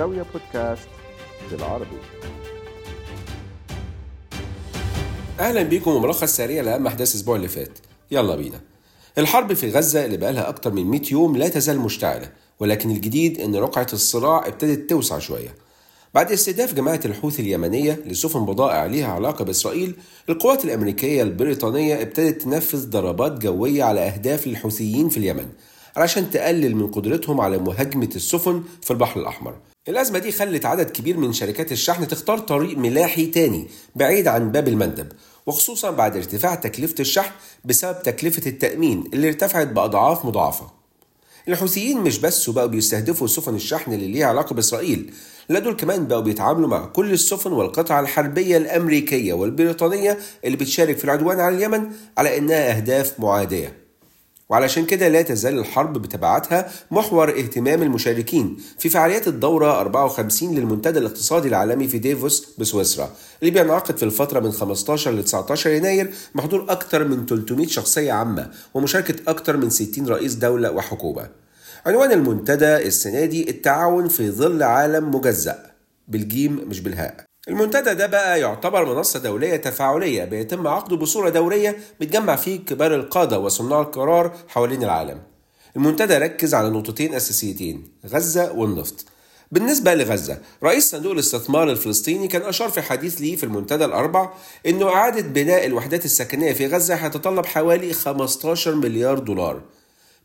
زاوية بودكاست بالعربي. أهلا بيكم وملخص سريع لأهم أحداث الأسبوع اللي فات. يلا بينا. الحرب في غزة اللي بقالها أكتر من 100 يوم لا تزال مشتعلة ولكن الجديد إن رقعة الصراع ابتدت توسع شوية. بعد استهداف جماعة الحوثي اليمنية لسفن بضائع ليها علاقة بإسرائيل، القوات الأمريكية البريطانية ابتدت تنفذ ضربات جوية على أهداف للحوثيين في اليمن علشان تقلل من قدرتهم على مهاجمة السفن في البحر الأحمر. الأزمة دي خلت عدد كبير من شركات الشحن تختار طريق ملاحي تاني بعيد عن باب المندب وخصوصا بعد ارتفاع تكلفة الشحن بسبب تكلفة التأمين اللي ارتفعت بأضعاف مضاعفة. الحوثيين مش بس بقوا بيستهدفوا سفن الشحن اللي ليها علاقة بإسرائيل لا دول كمان بقوا بيتعاملوا مع كل السفن والقطع الحربية الأمريكية والبريطانية اللي بتشارك في العدوان على اليمن على إنها أهداف معادية وعلشان كده لا تزال الحرب بتبعاتها محور اهتمام المشاركين في فعاليات الدورة 54 للمنتدى الاقتصادي العالمي في ديفوس بسويسرا. اللي بينعقد في الفترة من 15 ل 19 يناير بحضور أكثر من 300 شخصية عامة ومشاركة أكثر من 60 رئيس دولة وحكومة. عنوان المنتدى السنة دي التعاون في ظل عالم مجزأ. بالجيم مش بالهاء. المنتدى ده بقى يعتبر منصة دولية تفاعلية بيتم عقده بصورة دورية بتجمع فيه كبار القادة وصناع القرار حوالين العالم. المنتدى ركز على نقطتين أساسيتين غزة والنفط. بالنسبة لغزة رئيس صندوق الاستثمار الفلسطيني كان أشار في حديث ليه في المنتدى الأربع أنه إعادة بناء الوحدات السكنية في غزة هيتطلب حوالي 15 مليار دولار.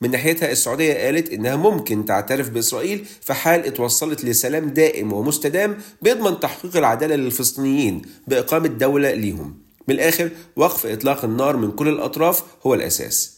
من ناحيتها السعودية قالت إنها ممكن تعترف بإسرائيل في حال اتوصلت لسلام دائم ومستدام بيضمن تحقيق العدالة للفلسطينيين بإقامة دولة ليهم. من الآخر وقف إطلاق النار من كل الأطراف هو الأساس.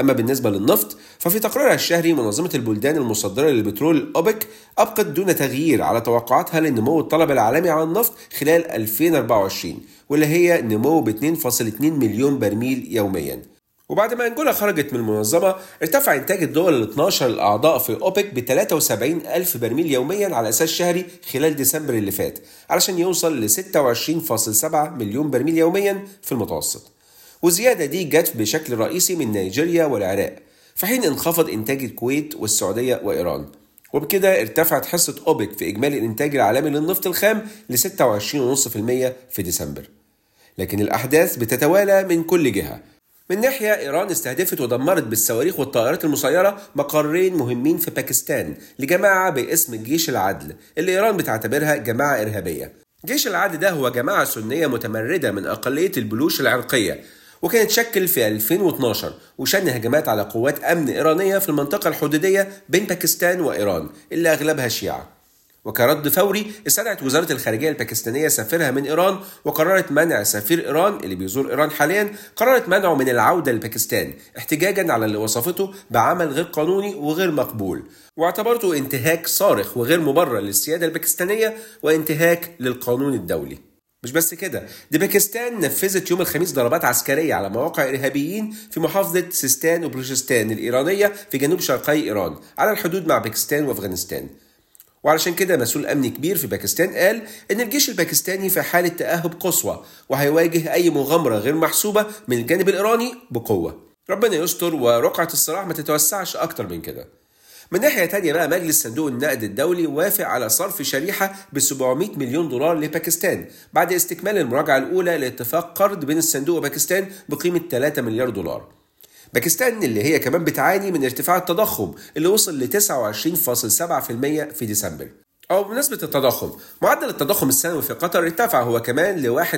أما بالنسبة للنفط ففي تقريرها الشهري منظمة البلدان المصدرة للبترول أوبك أبقت دون تغيير على توقعاتها لنمو الطلب العالمي على النفط خلال 2024 واللي هي نمو ب 2.2 مليون برميل يومياً. وبعد ما انجولا خرجت من المنظمة ارتفع إنتاج الدول ال 12 الأعضاء في أوبك ب 73 ألف برميل يوميا على أساس شهري خلال ديسمبر اللي فات علشان يوصل ل 26.7 مليون برميل يوميا في المتوسط. والزيادة دي جت بشكل رئيسي من نيجيريا والعراق في حين انخفض إنتاج الكويت والسعودية وإيران. وبكده ارتفعت حصة أوبك في إجمالي الإنتاج العالمي للنفط الخام ل 26.5% في ديسمبر. لكن الأحداث بتتوالى من كل جهة. من ناحية إيران استهدفت ودمرت بالصواريخ والطائرات المسيرة مقرين مهمين في باكستان لجماعة باسم جيش العدل اللي إيران بتعتبرها جماعة إرهابية. جيش العدل ده هو جماعة سنية متمردة من أقلية البلوش العرقية وكان اتشكل في 2012 وشن هجمات على قوات أمن إيرانية في المنطقة الحدودية بين باكستان وإيران اللي أغلبها شيعة. وكرد فوري استدعت وزارة الخارجية الباكستانية سفيرها من إيران وقررت منع سفير إيران اللي بيزور إيران حاليا قررت منعه من العودة لباكستان احتجاجا على اللي وصفته بعمل غير قانوني وغير مقبول. واعتبرته انتهاك صارخ وغير مبرر للسيادة الباكستانية وانتهاك للقانون الدولي. مش بس كده دي باكستان نفذت يوم الخميس ضربات عسكرية على مواقع إرهابيين في محافظة سيستان وبلوشستان الإيرانية في جنوب شرقي إيران على الحدود مع باكستان وأفغانستان. وعلشان كده مسؤول أمني كبير في باكستان قال إن الجيش الباكستاني في حالة تأهب قصوى وهيواجه أي مغامرة غير محسوبة من الجانب الإيراني بقوة. ربنا يستر ورقعة الصراع ما تتوسعش أكتر من كده. من ناحية تانية بقى مجلس صندوق النقد الدولي وافق على صرف شريحة ب 700 مليون دولار لباكستان بعد استكمال المراجعة الأولى لاتفاق قرض بين الصندوق وباكستان بقيمة 3 مليار دولار. باكستان اللي هي كمان بتعاني من ارتفاع التضخم اللي وصل ل 29.7% في ديسمبر. أو بمناسبة التضخم معدل التضخم السنوي في قطر ارتفع هو كمان ل 1.69%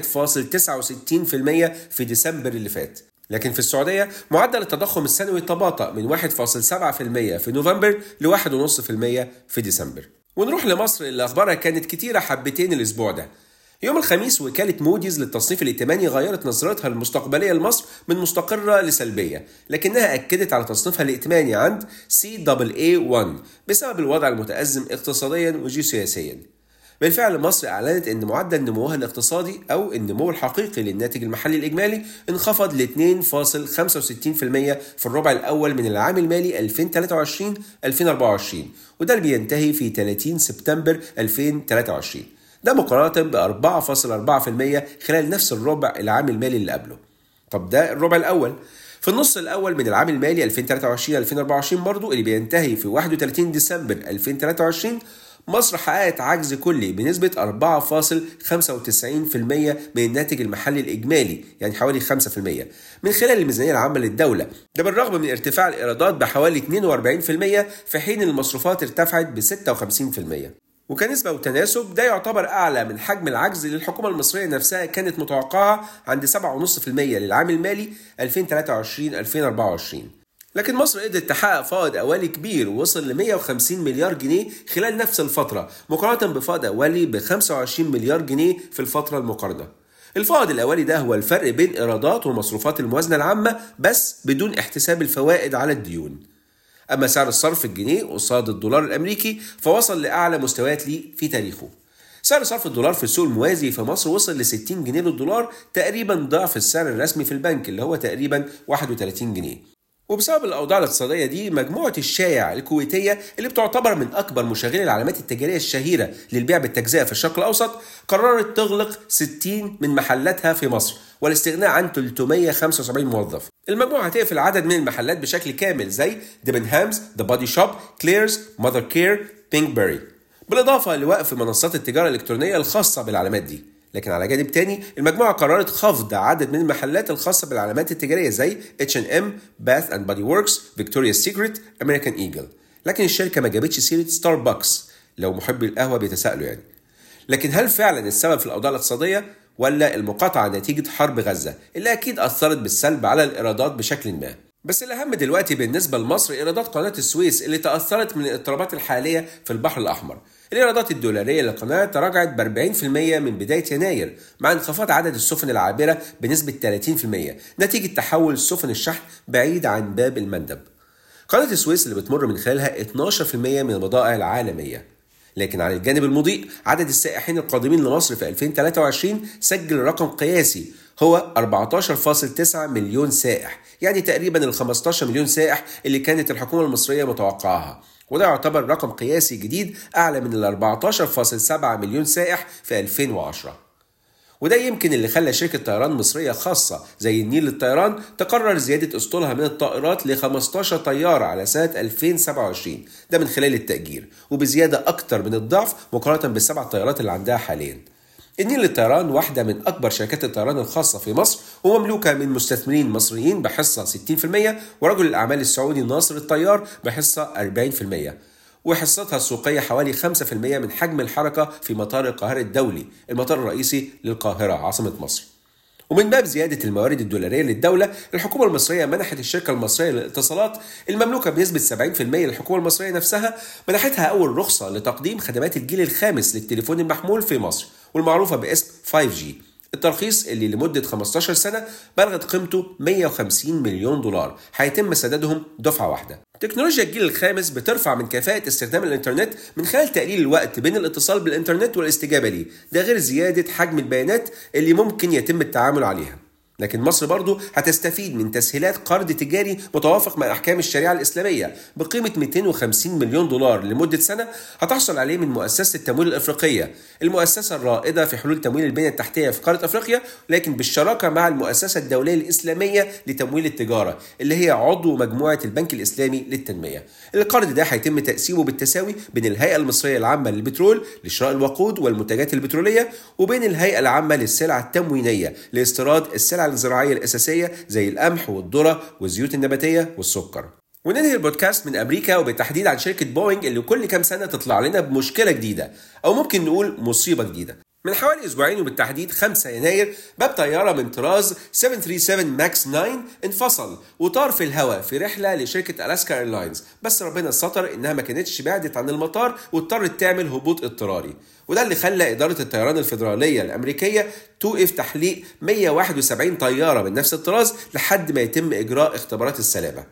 في ديسمبر اللي فات. لكن في السعودية معدل التضخم السنوي تباطأ من 1.7% في نوفمبر ل 1.5% في ديسمبر. ونروح لمصر اللي أخبارها كانت كتيرة حبتين الأسبوع ده. يوم الخميس وكالة موديز للتصنيف الائتماني غيرت نظرتها المستقبلية لمصر من مستقرة لسلبية لكنها أكدت على تصنيفها الائتماني عند CAA1 بسبب الوضع المتأزم اقتصاديا وجيوسياسيا بالفعل مصر أعلنت أن معدل نموها الاقتصادي أو النمو الحقيقي للناتج المحلي الإجمالي انخفض ل 2.65% في الربع الأول من العام المالي 2023-2024 وده اللي بينتهي في 30 سبتمبر 2023 ده مقارنة ب 4.4% خلال نفس الربع العام المالي اللي قبله. طب ده الربع الأول. في النص الأول من العام المالي 2023-2024 برضو اللي بينتهي في 31 ديسمبر 2023 مصر حققت عجز كلي بنسبة 4.95% من الناتج المحلي الإجمالي يعني حوالي 5% من خلال الميزانية العامة للدولة ده بالرغم من ارتفاع الإيرادات بحوالي 42% في حين المصروفات ارتفعت ب 56% وكنسبة وتناسب ده يعتبر أعلى من حجم العجز اللي الحكومة المصرية نفسها كانت متوقعة عند 7.5% للعام المالي 2023-2024 لكن مصر قدرت تحقق فائض أولي كبير ووصل ل 150 مليار جنيه خلال نفس الفترة مقارنة بفائض أولي ب 25 مليار جنيه في الفترة المقارنة. الفائض الأولي ده هو الفرق بين إيرادات ومصروفات الموازنة العامة بس بدون احتساب الفوائد على الديون. أما سعر الصرف الجنيه قصاد الدولار الأمريكي فوصل لأعلى مستويات ليه في تاريخه سعر صرف الدولار في السوق الموازي في مصر وصل ل 60 جنيه للدولار تقريبا ضعف السعر الرسمي في البنك اللي هو تقريبا 31 جنيه وبسبب الأوضاع الاقتصادية دي مجموعة الشايع الكويتية اللي بتعتبر من أكبر مشغلي العلامات التجارية الشهيرة للبيع بالتجزئة في الشرق الأوسط قررت تغلق 60 من محلاتها في مصر والاستغناء عن 375 موظف. المجموعة هتقفل عدد من المحلات بشكل كامل زي ديبنهامز، ذا بادي شوب، كليرز، ماذر كير، بينكبري. بالإضافة لوقف منصات التجارة الإلكترونية الخاصة بالعلامات دي. لكن على جانب تاني المجموعة قررت خفض عدد من المحلات الخاصة بالعلامات التجارية زي H&M, Bath and Body Works, Victoria's Secret, American Eagle لكن الشركة ما جابتش سيرة ستاربكس لو محبي القهوة بيتساءلوا يعني لكن هل فعلا السبب في الأوضاع الاقتصادية ولا المقاطعة نتيجة حرب غزة اللي أكيد أثرت بالسلب على الإيرادات بشكل ما بس الأهم دلوقتي بالنسبة لمصر إيرادات قناة السويس اللي تأثرت من الاضطرابات الحالية في البحر الأحمر الإيرادات الدولارية للقناة تراجعت ب 40% من بداية يناير مع انخفاض عدد السفن العابرة بنسبة 30% نتيجة تحول سفن الشحن بعيد عن باب المندب. قناة السويس اللي بتمر من خلالها 12% من البضائع العالمية. لكن على الجانب المضيء عدد السائحين القادمين لمصر في 2023 سجل رقم قياسي هو 14.9 مليون سائح يعني تقريبا ال 15 مليون سائح اللي كانت الحكومة المصرية متوقعها وده يعتبر رقم قياسي جديد أعلى من ال 14.7 مليون سائح في 2010 وده يمكن اللي خلى شركة طيران مصرية خاصة زي النيل للطيران تقرر زيادة أسطولها من الطائرات ل 15 طيارة على سنة 2027 ده من خلال التأجير وبزيادة أكتر من الضعف مقارنة بالسبع طيارات اللي عندها حاليا. النيل للطيران واحدة من أكبر شركات الطيران الخاصة في مصر ومملوكة من مستثمرين مصريين بحصة 60% ورجل الأعمال السعودي ناصر الطيار بحصة 40% وحصتها السوقية حوالي 5% من حجم الحركة في مطار القاهرة الدولي المطار الرئيسي للقاهرة عاصمة مصر. ومن باب زيادة الموارد الدولارية للدولة الحكومة المصرية منحت الشركة المصرية للاتصالات المملوكة بنسبة 70% للحكومة المصرية نفسها منحتها أول رخصة لتقديم خدمات الجيل الخامس للتليفون المحمول في مصر والمعروفة باسم 5G الترخيص اللي لمدة 15 سنة بلغت قيمته 150 مليون دولار هيتم سدادهم دفعة واحدة. تكنولوجيا الجيل الخامس بترفع من كفاءة استخدام الإنترنت من خلال تقليل الوقت بين الاتصال بالإنترنت والاستجابة ليه. ده غير زيادة حجم البيانات اللي ممكن يتم التعامل عليها. لكن مصر برضو هتستفيد من تسهيلات قرض تجاري متوافق مع أحكام الشريعة الإسلامية بقيمة 250 مليون دولار لمدة سنة هتحصل عليه من مؤسسة التمويل الإفريقية، المؤسسة الرائدة في حلول تمويل البنية التحتية في قارة إفريقيا لكن بالشراكة مع المؤسسة الدولية الإسلامية لتمويل التجارة اللي هي عضو مجموعة البنك الإسلامي للتنمية. القرض ده هيتم تقسيمه بالتساوي بين الهيئة المصرية العامة للبترول لشراء الوقود والمنتجات البترولية وبين الهيئة العامة للسلع التموينية لاستيراد السلع الزراعية الأساسية زي القمح والذرة والزيوت النباتية والسكر. وننهي البودكاست من أمريكا وبالتحديد عن شركة بوينج اللي كل كام سنة تطلع لنا بمشكلة جديدة أو ممكن نقول مصيبة جديدة. من حوالي أسبوعين وبالتحديد 5 يناير باب طيارة من طراز 737 ماكس 9 انفصل. وطار في الهواء في رحلة لشركة ألاسكا إيرلاينز. بس ربنا ستر إنها ما كانتش بعدت عن المطار واضطرت تعمل هبوط اضطراري. وده اللي خلى إدارة الطيران الفيدرالية الأمريكية توقف تحليق 171 طيارة من نفس الطراز لحد ما يتم إجراء اختبارات السلامة.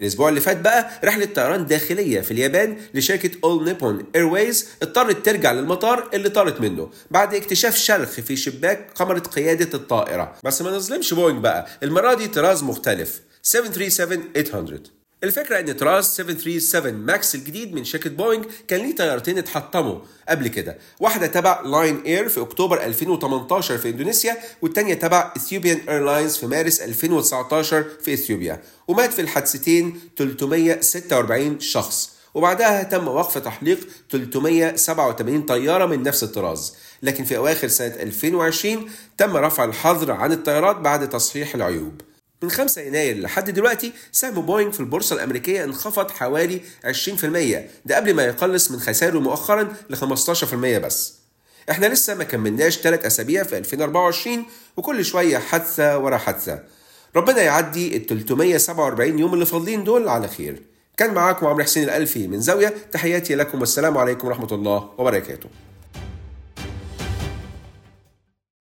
الأسبوع اللي فات بقى رحلة طيران داخلية في اليابان لشركة All Nippon Airways اضطرت ترجع للمطار اللي طارت منه بعد اكتشاف شرخ في شباك كاميرا قيادة الطائرة. بس ما نظلمش بوينج بقى المرة دي طراز مختلف. 737 الفكرة إن طراز 737 ماكس الجديد من شركة بوينج كان ليه طيارتين اتحطموا قبل كده، واحدة تبع Lion Air في أكتوبر 2018 في إندونيسيا، والتانية تبع Ethiopian Airlines في مارس 2019 في إثيوبيا، ومات في الحادثتين 346 شخص، وبعدها تم وقف تحليق 387 طيارة من نفس الطراز. لكن في أواخر سنة 2020 تم رفع الحظر عن الطيارات بعد تصحيح العيوب. من 5 يناير لحد دلوقتي سهم بوينج في البورصة الأمريكية انخفض حوالي 20% ده قبل ما يقلص من خسائره مؤخرا ل 15% بس. إحنا لسه ما كملناش 3 أسابيع في 2024 وكل شوية حادثة ورا حادثة. ربنا يعدي ال 347 يوم اللي فاضلين دول على خير. كان معاكم عمرو حسين الألفي من زاوية تحياتي لكم والسلام عليكم ورحمة الله وبركاته.